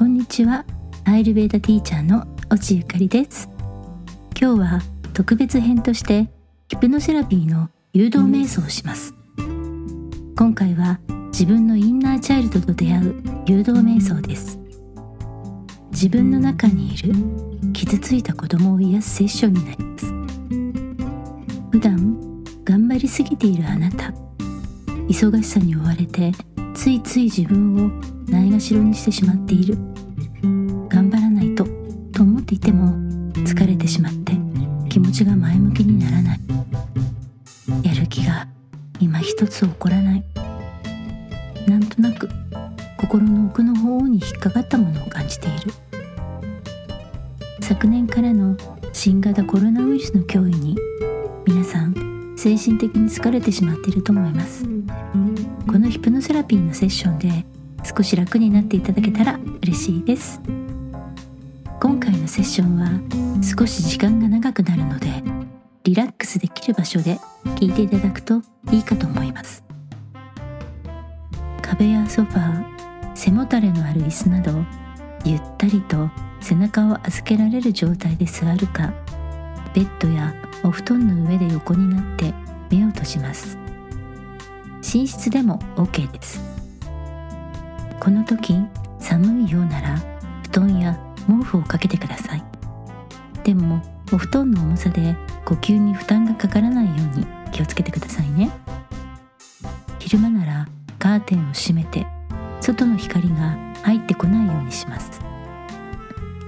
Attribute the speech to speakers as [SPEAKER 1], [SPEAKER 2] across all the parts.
[SPEAKER 1] こんにちは。アイルベーダティーチャーの越ゆかりです。今日は特別編としてヒプノセラピーの誘導瞑想をします。今回は自分のインナーチャイルドと出会う誘導瞑想です。自分の中にいる傷ついた子供を癒すセッションになります。普段頑張りすぎているあなた忙しさに追われてついつい自分をないがしろにしてしまっている。つ起こらない。なんとなく心の奥の方に引っかかったものを感じている。昨年からの新型コロナウイルスの脅威に皆さん精神的に疲れてしまっていると思います。このヒプノセラピーのセッションで少し楽になっていただけたら嬉しいです。今回のセッションは少し時間が長くなるのでリラックスできる場所で聞いていただくといいかと思います。壁やソファー背もたれのある椅子などゆったりと背中を預けられる状態で座るかベッドやお布団の上で横になって目を閉じます。寝室でも OK です。この時寒いようなら布団や毛布をかけてください。でもお布団の重さで呼吸に負担がかからないように気をつけてくださいね。昼間ならカーテンを閉めて外の光が入ってこないようにします。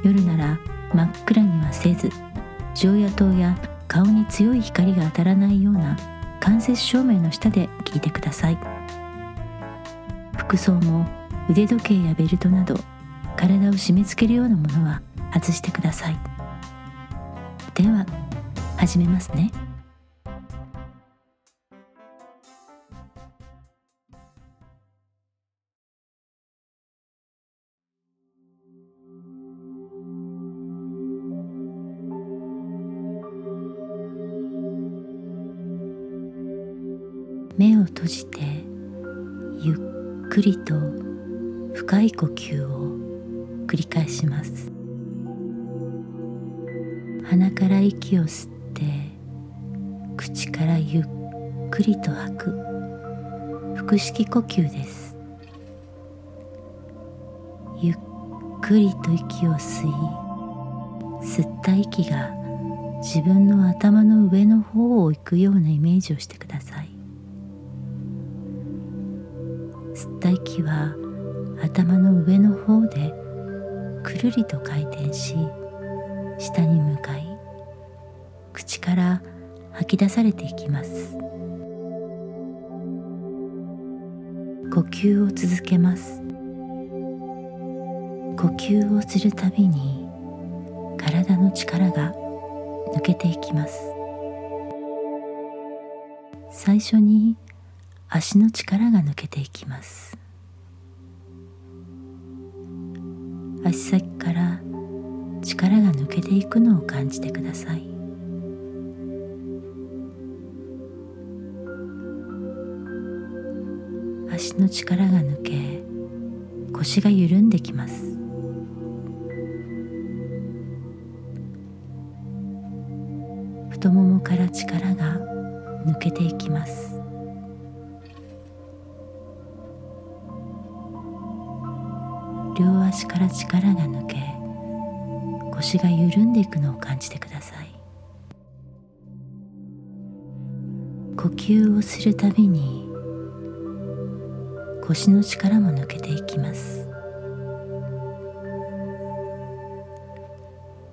[SPEAKER 1] 夜なら真っ暗にはせず常夜灯や顔に強い光が当たらないような間接照明の下で聞いてください。服装も腕時計やベルトなど体を締め付けるようなものは外してください。では始めますね。目を閉じてゆっくりと深い呼吸を繰り返します。鼻から息を吸って口からゆっくりと吐く。腹式呼吸です。ゆっくりと息を吸い吸った息が自分の頭の上の方を行くようなイメージをしてください。吸った息は頭の上の方でくるりと回転し下に向かい口から吐き出されていきます。呼吸を続けます。呼吸をするたびに体の力が抜けていきます。最初に足の力が抜けていきます。足先から力が抜けていくのを感じてください。足の力が抜け腰が緩んできます。太ももから力が抜けていきます。両足から力が抜け腰が緩んでいくのを感じてください。呼吸をするたびに腰の力も抜けていきます。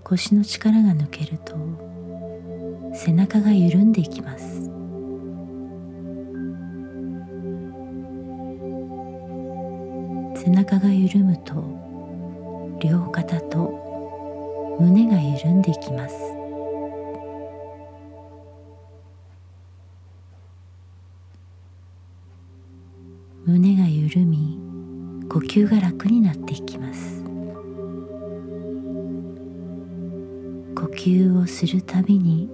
[SPEAKER 1] 腰の力が抜けると背中が緩んでいきます。背中が緩むと両肩と胸が緩んでいきます。胸が緩み呼吸が楽になっていきます。呼吸をするたびに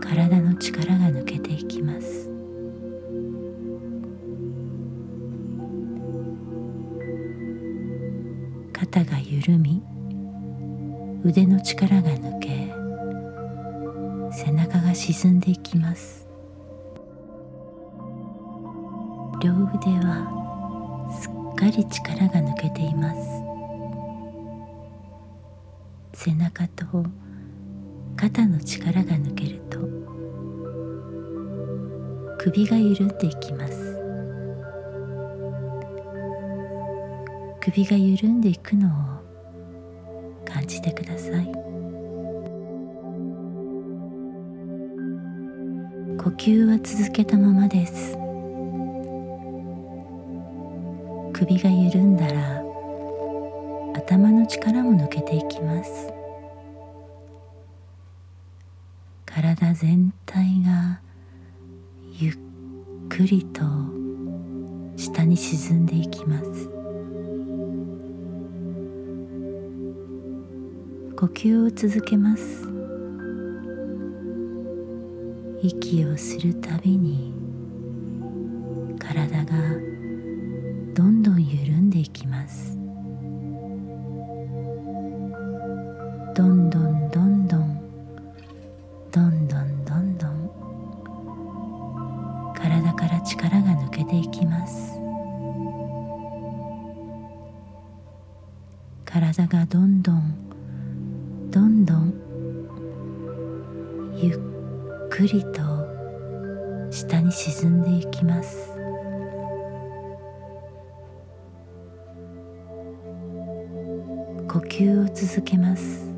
[SPEAKER 1] 体の力が抜けていきます。肩が緩み腕の力が抜け背中が沈んでいきます。腕はすっかり力が抜けています。背中と肩の力が抜けると首が緩んでいきます。首が緩んでいくのを感じてください。呼吸は続けたままです。首が緩んだら頭の力も抜けていきます。体全体がゆっくりと下に沈んでいきます。呼吸を続けます。息をするたびにきます。呼吸を続けます。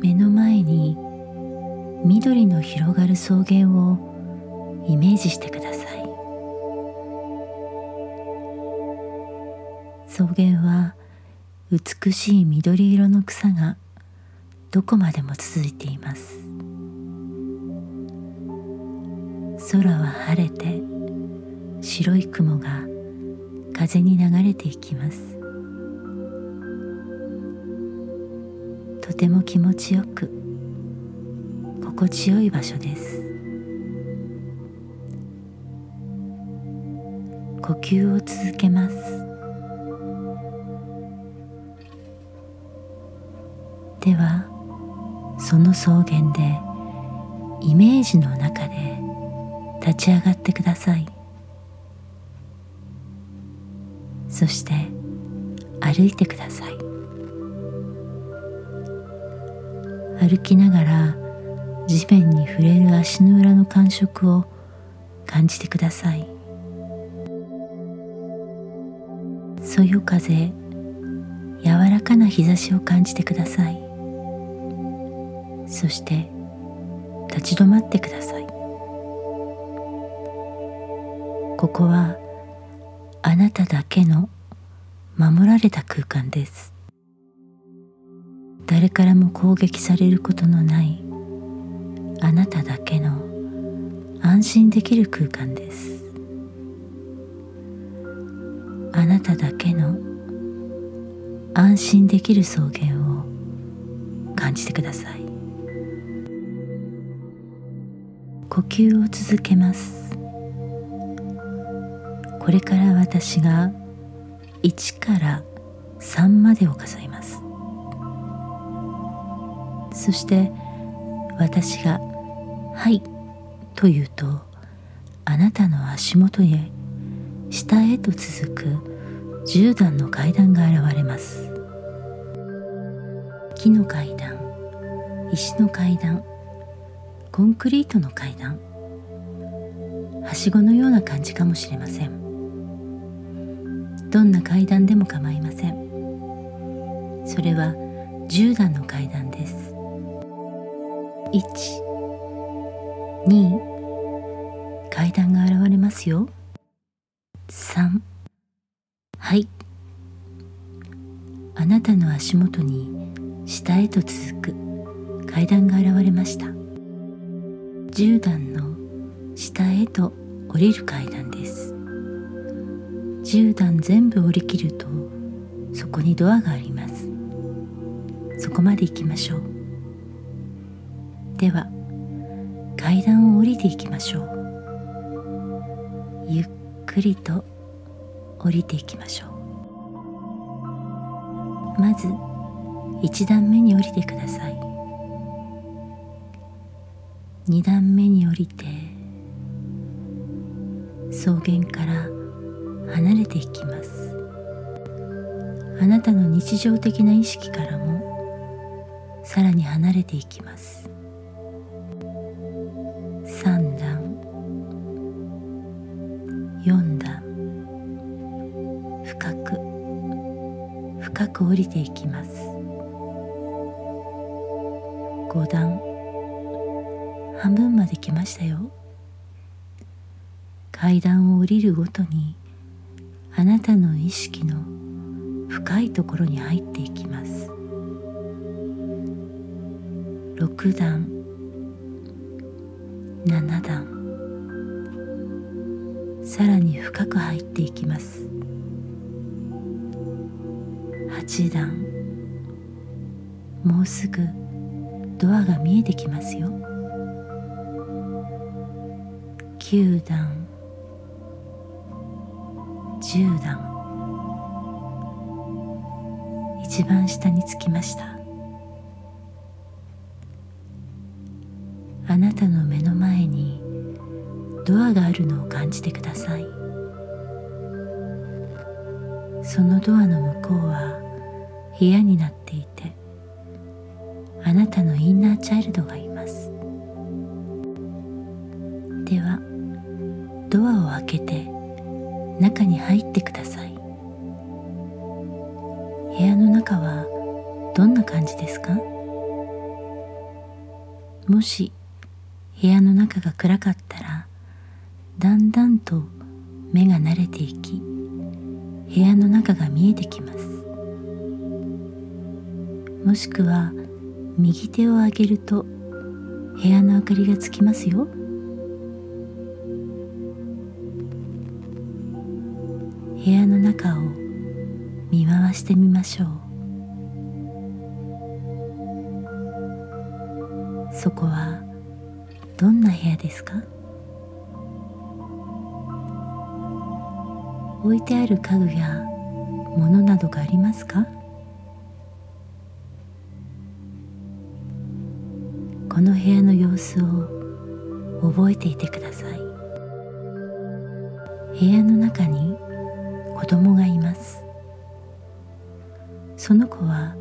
[SPEAKER 1] 目の前に緑の広がる草原をイメージしてください。草原は美しい緑色の草がどこまでも続いています。空は晴れて白い雲が風に流れていきます。とても気持ちよく心地よい場所です。呼吸を続けます。ではその草原でイメージの中で立ち上がってください。そして歩いてください。歩きながら地面に触れる足の裏の感触を感じてください。そよ風柔らかな日差しを感じてください。そして立ち止まってください。ここはあなただけの守られた空間です。誰からも攻撃されることのないあなただけの安心できる空間です。あなただけの安心できる草原を感じてください。呼吸を続けます。これから私が1から3までを数えます。そして私が「はい」と言うとあなたの足元へ下へと続く10段の階段が現れます。木の階段石の階段コンクリートの階段はしごのような感じかもしれません。どんな階段でも構いません。それは10段の階段です。12階段が現れますよ。3はい。あなたの足元に下へと続く。階段が現れました。10段の下へと降りる階段です。10段全部降りきるとそこにドアがあります。そこまで行きましょう。では階段を降りていきましょう。ゆっくりと降りていきましょう。まず1段目に降りてください。2段目に降りて草原から離れていきます。あなたの日常的な意識からもさらに離れていきます。3段4段深く深く降りていきます。5段半分まで来ましたよ。階段を降りるごとにあなたの意識の深いところに入っていきます。6段。7段。さらに深く入っていきます。8段。もうすぐドアが見えてきますよ。9段。10段一番下につきました。あなたの目の前にドアがあるのを感じてください。そのドアの向こうは部屋になっていてあなたのインナーチャイルドがいま入ってください。部屋の中はどんな感じですか？もし部屋の中が暗かったらだんだんと目が慣れていき部屋の中が見えてきます。もしくは右手を上げると部屋の明かりがつきますよ。部屋の中を見回してみましょう。そこはどんな部屋ですか？置いてある家具や物などがありますか？この部屋の様子を覚えていてください。部屋の中に子供がいます。その子は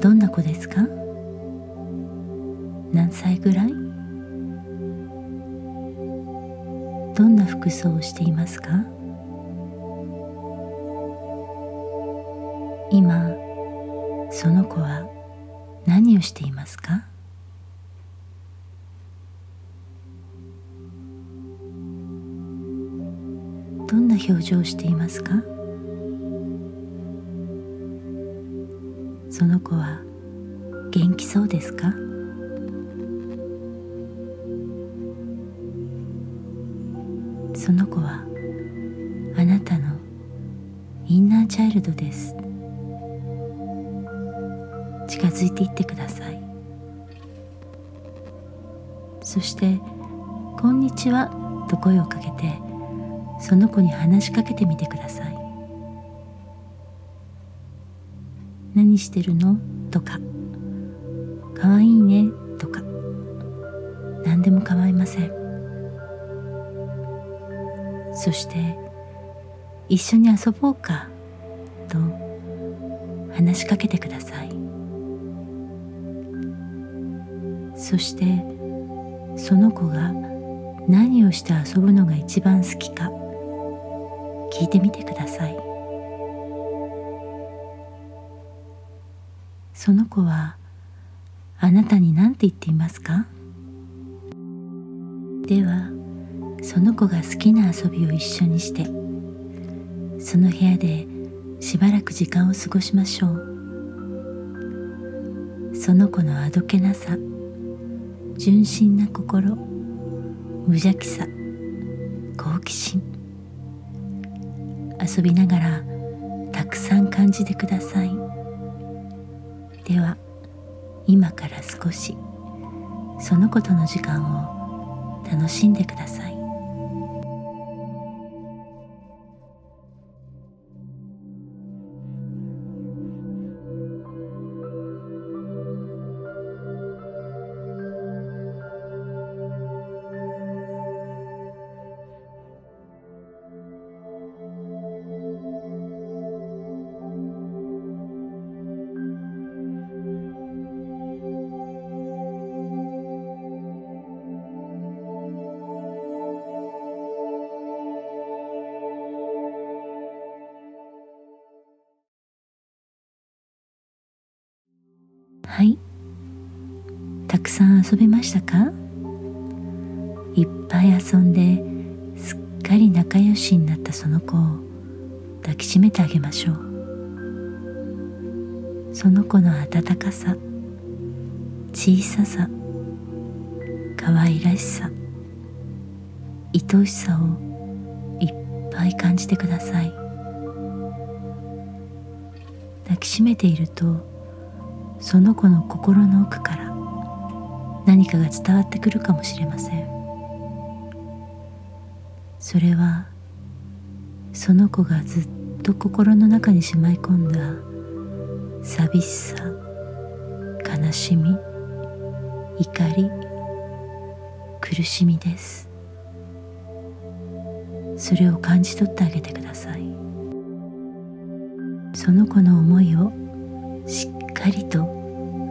[SPEAKER 1] どんな子ですか？何歳ぐらい？どんな服装をしていますか？今その子は何をしていますか？表情していますか？その子は元気そうですか？その子はあなたのインナーチャイルドです。近づいていってください。そして「こんにちは」と声をかけてその子に話しかけてみてください。何してるの？とか。かわいいね？とか。何でも構いません。そして一緒に遊ぼうか？と話しかけてください。そしてその子が何をして遊ぶのが一番好きか聞いてみてください。その子はあなたに何て言っていますか？ではその子が好きな遊びを一緒にしてその部屋でしばらく時間を過ごしましょう。その子のあどけなさ純真な心無邪気さ好奇心。遊びながらたくさん感じてください。では今から少しそのことの時間を楽しんでください。はい。たくさん遊べましたか？いっぱい遊んですっかり仲良しになったその子を抱きしめてあげましょう。その子の温かさ小ささ可愛らしさ愛しさをいっぱい感じてください。抱きしめているとその子の心の奥から何かが伝わってくるかもしれません。それはその子がずっと心の中にしまい込んだ寂しさ悲しみ怒り苦しみです。それを感じ取ってあげてください。その子の思いをしっかりと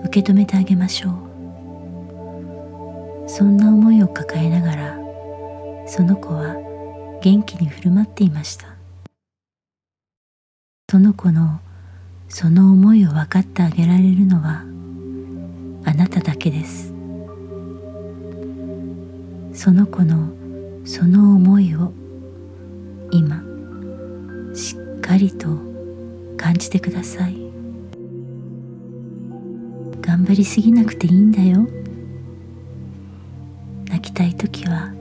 [SPEAKER 1] 受け止めてあげましょう。そんな思いを抱えながらその子は元気に振る舞っていました。その子のその思いを分かってあげられるのはあなただけです。その子のその思いを今しっかりと感じてください。頑張りすぎなくていいんだよ。泣きたい時は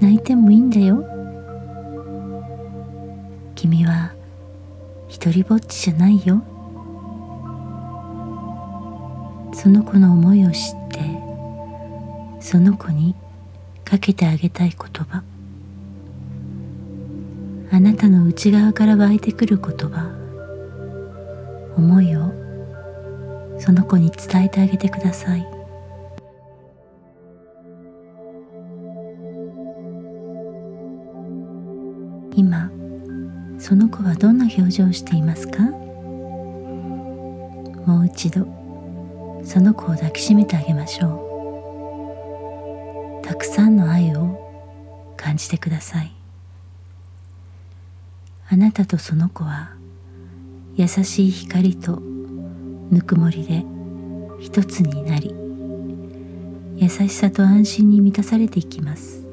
[SPEAKER 1] 泣いてもいいんだよ。君は一りぼっちじゃないよ。その子の思いを知ってその子にかけてあげたい言葉。あなたの内側から湧いてくる言葉。思いをその子に伝えてあげてください。今その子はどんな表情をしていますか？もう一度その子を抱きしめてあげましょう。たくさんの愛を感じてください。あなたとその子は優しい光とぬくもりで一つになり優しさと安心に満たされていきます。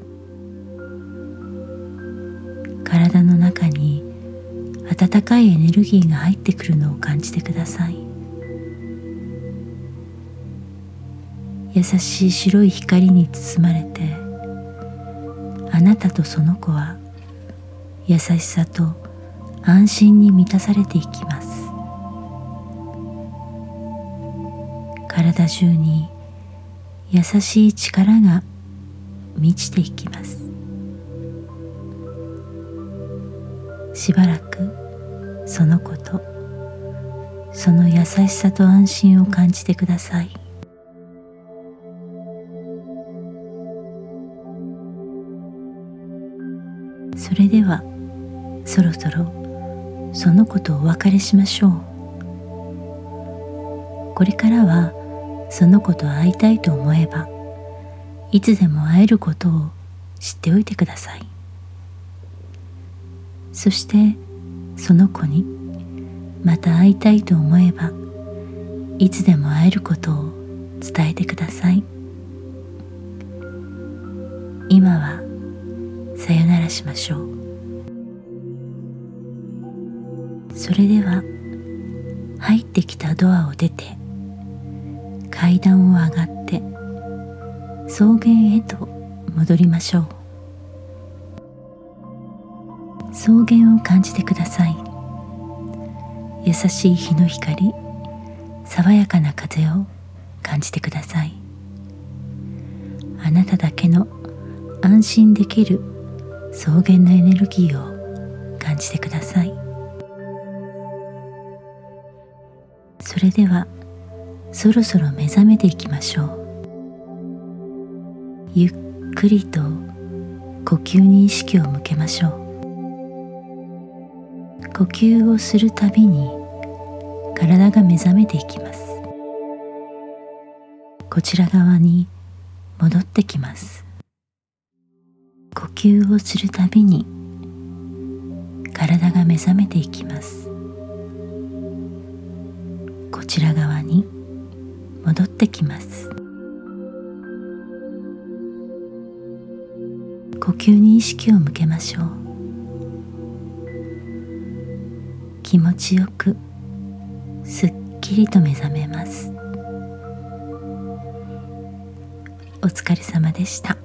[SPEAKER 1] 体の中に温かいエネルギーが入ってくるのを感じてください。優しい白い光に包まれてあなたとその子は優しさと安心に満たされていきます。体中に優しい力が満ちていきます。しばらくそのことその優しさと安心を感じてください。それではそろそろその子とお別れしましょう。これからはその子と会いたいと思えばいつでも会えることを知っておいてください。そしてその子にまた会いたいと思えばいつでも会えることを伝えてください。今はさよならしましょう。それでは入ってきたドアを出て階段を上がって草原へと戻りましょう。草原を感じてください。優しい日の光爽やかな風を感じてください。あなただけの安心できる草原のエネルギーを感じてください。それではそろそろ目覚めていきましょう。ゆっくりと呼吸に意識を向けましょう。呼吸をするたびに体が目覚めていきます。こちら側に戻ってきます。呼吸をするたびに体が目覚めていきます。こちら側に戻ってきます。呼吸に意識を向けましょう。気持ちよくすっきりと目覚めます。お疲れ様でした。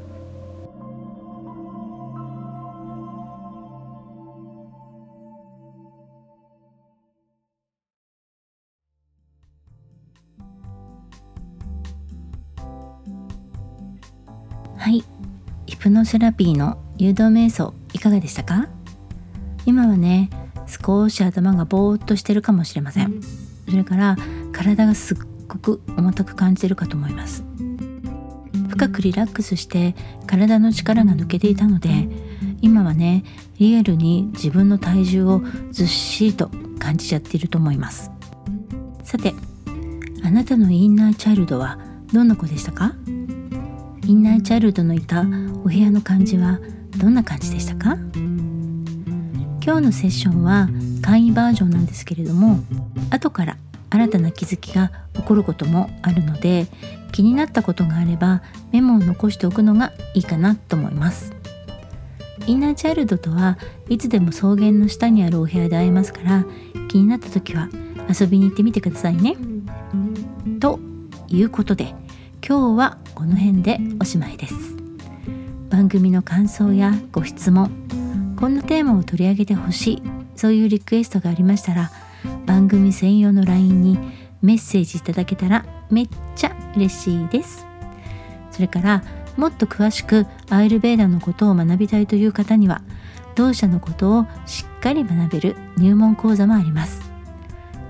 [SPEAKER 1] ノセラピーの誘導瞑想いかがでしたか？今はね少し頭がぼーっとしてるかもしれません。それから体がすっごく重たく感じてるかと思います。深くリラックスして体の力が抜けていたので今はねリアルに自分の体重をずっしりと感じちゃっていると思います。さてあなたのインナーチャイルドはどんな子でしたか？インナーチャイルドのいたお部屋の感じはどんな感じでしたか？今日のセッションは簡易バージョンなんですけれども後から新たな気づきが起こることもあるので気になったことがあればメモを残しておくのがいいかなと思います。インナーチャイルドとはいつでも草原の下にあるお部屋で会えますから気になった時は遊びに行ってみてくださいね。ということで今日はこの辺でおしまいです。番組の感想やご質問こんなテーマを取り上げてほしいそういうリクエストがありましたら番組専用の LINE にメッセージいただけたらめっちゃ嬉しいです。それからもっと詳しくアイルベーダのことを学びたいという方には同社のことをしっかり学べる入門講座もあります。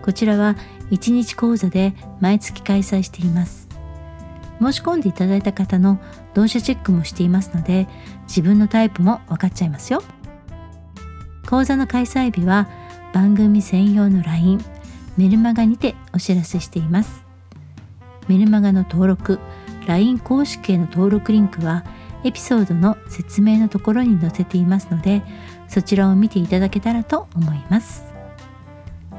[SPEAKER 1] こちらは1日講座で毎月開催しています。申し込んでいただいた方の同社チェックもしていますので自分のタイプも分かっちゃいますよ。講座の開催日は番組専用の LINE メルマガにてお知らせしています。メルマガの登録 LINE 公式への登録リンクはエピソードの説明のところに載せていますのでそちらを見ていただけたらと思います。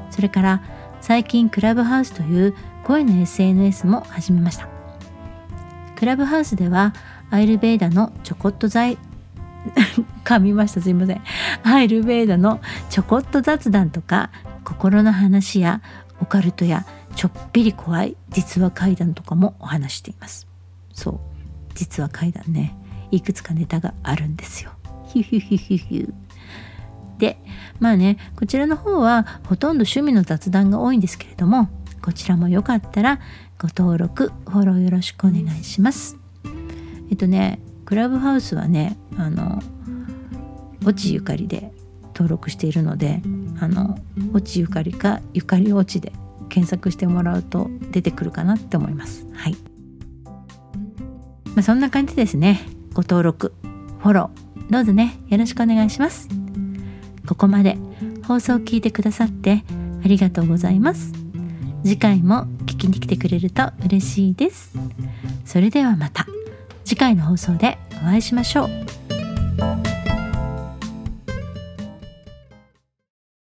[SPEAKER 1] それから最近クラブハウスという声の SNS も始めました。クラブハウスではアイルベーダのちょこっと材 噛みました。すいません。アイルベーダのちょこっと雑談とか心の話やオカルトやちょっぴり怖い実話怪談とかもお話しています。そう。実話怪談ね。いくつかネタがあるんですよ。ヒュヒュヒュヒュヒュ。でまあねこちらの方はほとんど趣味の雑談が多いんですけれどもこちらもよかったらご登録フォローよろしくお願いします。えっとねクラブハウスはねあの落ちゆかりで登録しているのであの落ちゆかりかゆかり落ちで検索してもらうと出てくるかなって思います。はい、まあ、そんな感じですね。ご登録フォローどうぞねよろしくお願いします。ここまで放送を聞いてくださってありがとうございます。次回も聞きに来てくれると嬉しいです。それではまた次回の放送でお会いしましょう。